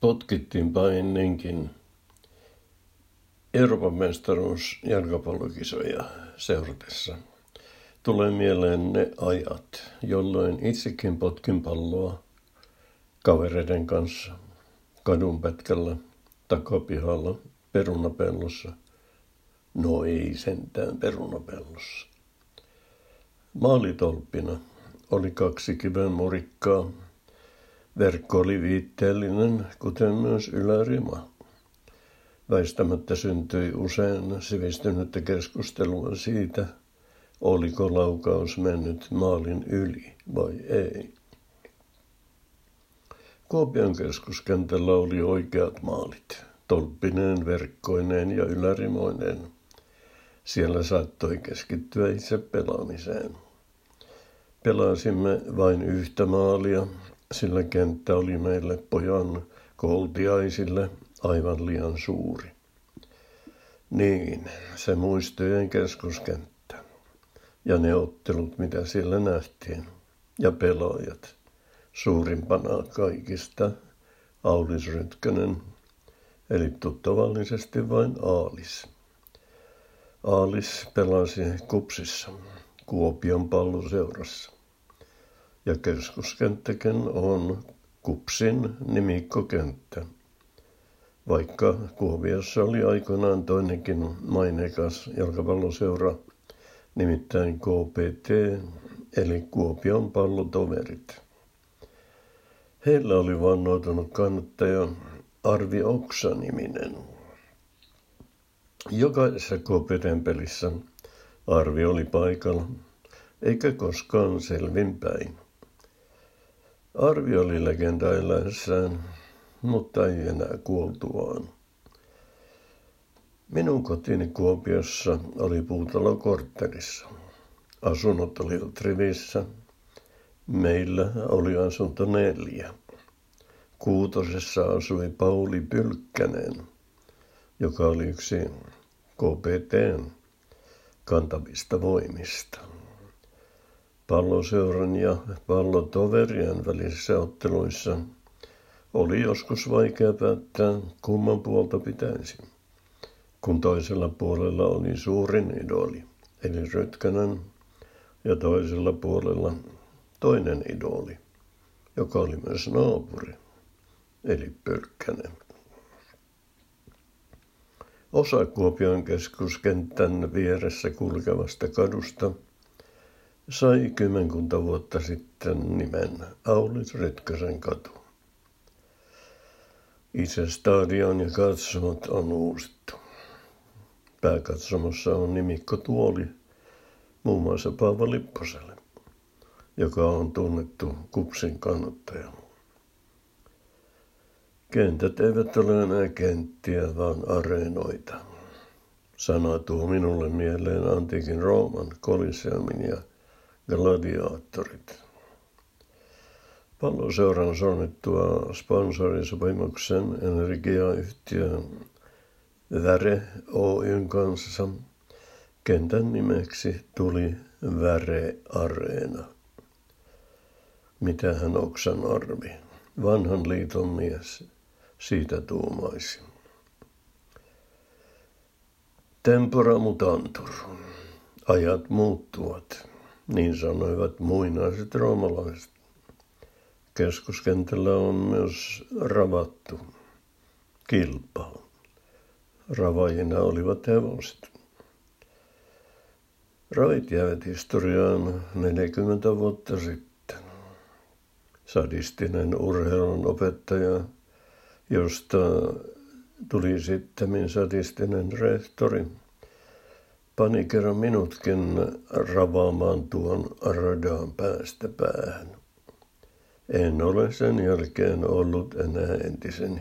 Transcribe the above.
potkittiinpa ennenkin Euroopan mestaruus jalkapallokisoja seuratessa. Tulee mieleen ne ajat, jolloin itsekin potkin palloa kavereiden kanssa kadunpätkällä, takapihalla, perunapellossa. No ei sentään perunapellossa. Maalitolppina oli kaksi kiven murikkaa, Verkko oli viitteellinen, kuten myös ylärima. Väistämättä syntyi usein sivistynyttä keskustelua siitä, oliko laukaus mennyt maalin yli vai ei. Kuopion keskuskentällä oli oikeat maalit, tolppineen, verkkoineen ja ylärimoineen. Siellä saattoi keskittyä itse pelaamiseen. Pelasimme vain yhtä maalia, sillä kenttä oli meille pojan koultiaisille aivan liian suuri. Niin, se muistojen keskuskenttä. Ja ne ottelut, mitä siellä nähtiin. Ja pelaajat. Suurimpana kaikista Aulis Rytkönen, eli tuttavallisesti vain Aalis. Aalis pelasi Kupsissa, Kuopion palloseurassa ja keskuskenttäkin on Kupsin nimikkokenttä. Vaikka Kuopiossa oli aikoinaan toinenkin maineikas jalkapalloseura, nimittäin KPT, eli Kuopion pallotoverit. Heillä oli vannoutunut kannattaja Arvi Oksa-niminen. Jokaisessa KPTn pelissä Arvi oli paikalla, eikä koskaan selvinpäin. Arvi oli legenda eläessään, mutta ei enää kuoltuaan. Minun kotini Kuopiossa oli puutalo korttelissa. Asunnot olivat rivissä. Meillä oli asunto neljä. Kuutosessa asui Pauli Pylkkänen, joka oli yksi KPTn kantavista voimista. Palloseuran ja pallotoverien välisissä otteluissa oli joskus vaikea päättää, kumman puolta pitäisi, kun toisella puolella oli suurin idoli, eli Rytkänen, ja toisella puolella toinen idoli, joka oli myös naapuri, eli Pölkkänen. Osa Kuopion keskuskentän vieressä kulkevasta kadusta – sai kymmenkunta vuotta sitten nimen Aulis Rytkösen katu. Itse stadion ja katsomot on uusittu. Pääkatsomossa on nimikko tuoli muun muassa Paavo Lipposelle, joka on tunnettu kupsin kannattaja. Kentät eivät ole enää kenttiä, vaan areenoita. Sana tuo minulle mieleen antiikin Rooman, Koliseumin ja gladiaattorit. Palloseuran solmittua sponsorisopimuksen energiayhtiö Väre Oyn kanssa kentän nimeksi tuli Väre Areena. Mitä hän oksan arvi, vanhan liiton mies, siitä tuumaisi. Tempora mutantur. Ajat muuttuvat. Niin sanoivat muinaiset roomalaiset. Keskuskentällä on myös ravattu kilpa. Ravajina olivat hevoset. Ravit jäävät historiaan 40 vuotta sitten. Sadistinen urheilun opettaja, josta tuli sitten sadistinen rehtori – pani kerran minutkin ravaamaan tuon radan päästä päähän. En ole sen jälkeen ollut enää entiseni.